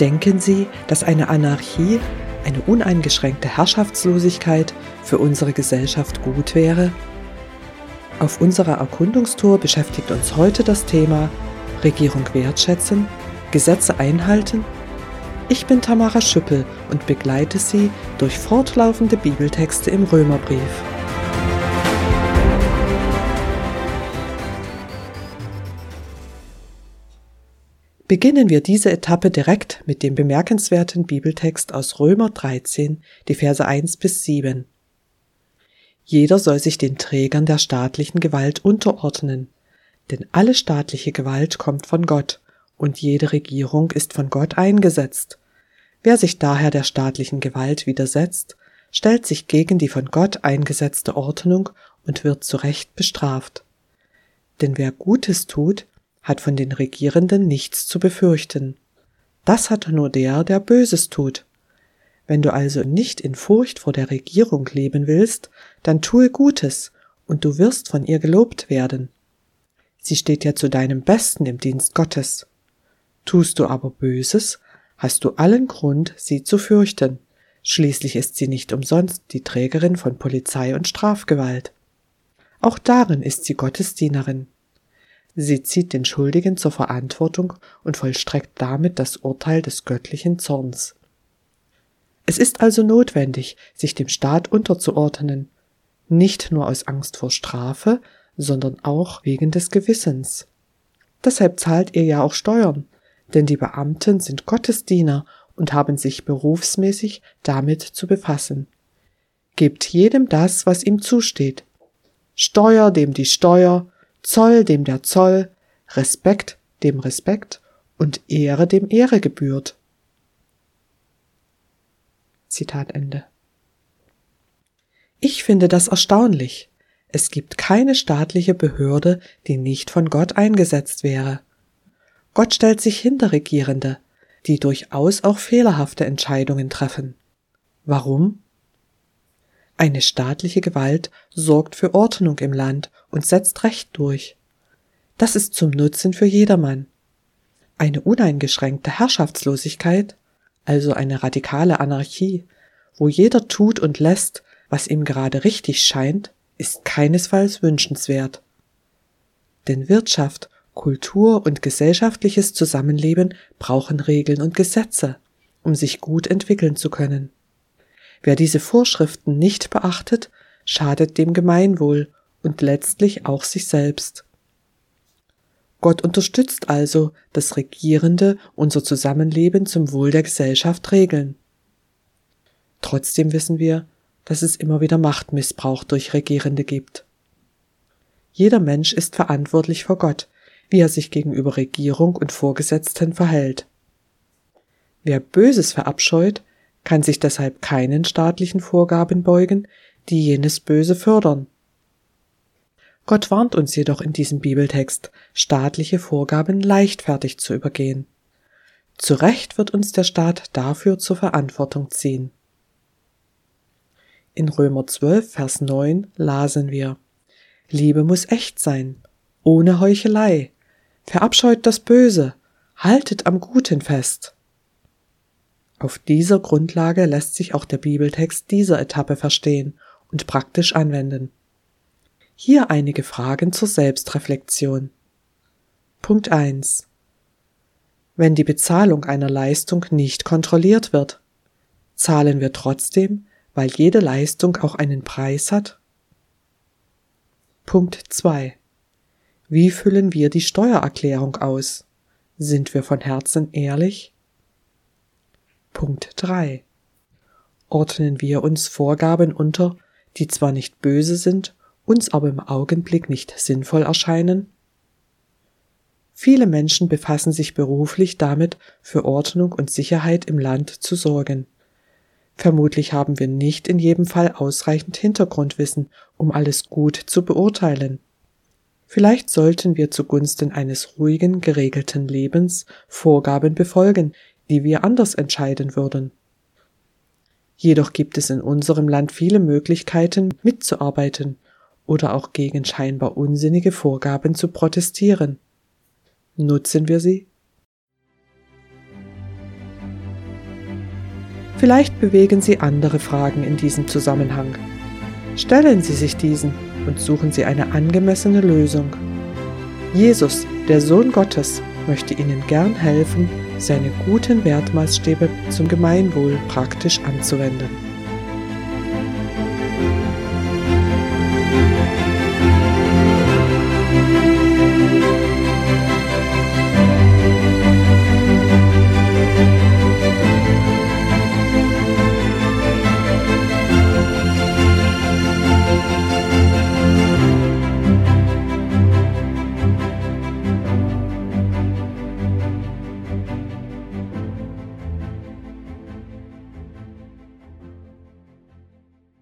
Denken Sie, dass eine Anarchie, eine uneingeschränkte Herrschaftslosigkeit für unsere Gesellschaft gut wäre? Auf unserer Erkundungstour beschäftigt uns heute das Thema Regierung wertschätzen, Gesetze einhalten? Ich bin Tamara Schüppel und begleite Sie durch fortlaufende Bibeltexte im Römerbrief. Beginnen wir diese Etappe direkt mit dem bemerkenswerten Bibeltext aus Römer 13, die Verse 1 bis 7. Jeder soll sich den Trägern der staatlichen Gewalt unterordnen, denn alle staatliche Gewalt kommt von Gott, und jede Regierung ist von Gott eingesetzt. Wer sich daher der staatlichen Gewalt widersetzt, stellt sich gegen die von Gott eingesetzte Ordnung und wird zu Recht bestraft. Denn wer Gutes tut, hat von den Regierenden nichts zu befürchten. Das hat nur der, der Böses tut. Wenn du also nicht in Furcht vor der Regierung leben willst, dann tue Gutes, und du wirst von ihr gelobt werden. Sie steht ja zu deinem Besten im Dienst Gottes. Tust du aber Böses, hast du allen Grund, sie zu fürchten. Schließlich ist sie nicht umsonst die Trägerin von Polizei und Strafgewalt. Auch darin ist sie Gottesdienerin. Sie zieht den Schuldigen zur Verantwortung und vollstreckt damit das Urteil des göttlichen Zorns. Es ist also notwendig, sich dem Staat unterzuordnen, nicht nur aus Angst vor Strafe, sondern auch wegen des Gewissens. Deshalb zahlt ihr ja auch Steuern, denn die Beamten sind Gottesdiener und haben sich berufsmäßig damit zu befassen. Gebt jedem das, was ihm zusteht. Steuer dem die Steuer, Zoll dem der Zoll, Respekt dem Respekt und Ehre dem Ehre gebührt. Zitat Ende. Ich finde das erstaunlich. Es gibt keine staatliche Behörde, die nicht von Gott eingesetzt wäre. Gott stellt sich hinter Regierende, die durchaus auch fehlerhafte Entscheidungen treffen. Warum? Eine staatliche Gewalt sorgt für Ordnung im Land und setzt Recht durch. Das ist zum Nutzen für jedermann. Eine uneingeschränkte Herrschaftslosigkeit, also eine radikale Anarchie, wo jeder tut und lässt, was ihm gerade richtig scheint, ist keinesfalls wünschenswert. Denn Wirtschaft, Kultur und gesellschaftliches Zusammenleben brauchen Regeln und Gesetze, um sich gut entwickeln zu können. Wer diese Vorschriften nicht beachtet, schadet dem Gemeinwohl und letztlich auch sich selbst. Gott unterstützt also, dass Regierende unser Zusammenleben zum Wohl der Gesellschaft regeln. Trotzdem wissen wir, dass es immer wieder Machtmissbrauch durch Regierende gibt. Jeder Mensch ist verantwortlich vor Gott, wie er sich gegenüber Regierung und Vorgesetzten verhält. Wer Böses verabscheut, kann sich deshalb keinen staatlichen Vorgaben beugen, die jenes Böse fördern. Gott warnt uns jedoch in diesem Bibeltext, staatliche Vorgaben leichtfertig zu übergehen. Zu Recht wird uns der Staat dafür zur Verantwortung ziehen. In Römer 12, Vers 9 lasen wir, Liebe muss echt sein, ohne Heuchelei, verabscheut das Böse, haltet am Guten fest. Auf dieser Grundlage lässt sich auch der Bibeltext dieser Etappe verstehen und praktisch anwenden. Hier einige Fragen zur Selbstreflexion. Punkt 1. Wenn die Bezahlung einer Leistung nicht kontrolliert wird, zahlen wir trotzdem, weil jede Leistung auch einen Preis hat? Punkt 2. Wie füllen wir die Steuererklärung aus? Sind wir von Herzen ehrlich? Punkt 3. Ordnen wir uns Vorgaben unter, die zwar nicht böse sind, uns aber im Augenblick nicht sinnvoll erscheinen? Viele Menschen befassen sich beruflich damit, für Ordnung und Sicherheit im Land zu sorgen. Vermutlich haben wir nicht in jedem Fall ausreichend Hintergrundwissen, um alles gut zu beurteilen. Vielleicht sollten wir zugunsten eines ruhigen, geregelten Lebens Vorgaben befolgen, die wir anders entscheiden würden. Jedoch gibt es in unserem Land viele Möglichkeiten, mitzuarbeiten oder auch gegen scheinbar unsinnige Vorgaben zu protestieren. Nutzen wir sie? Vielleicht bewegen Sie andere Fragen in diesem Zusammenhang. Stellen Sie sich diesen und suchen Sie eine angemessene Lösung. Jesus, der Sohn Gottes, möchte Ihnen gern helfen, seine guten Wertmaßstäbe zum Gemeinwohl praktisch anzuwenden.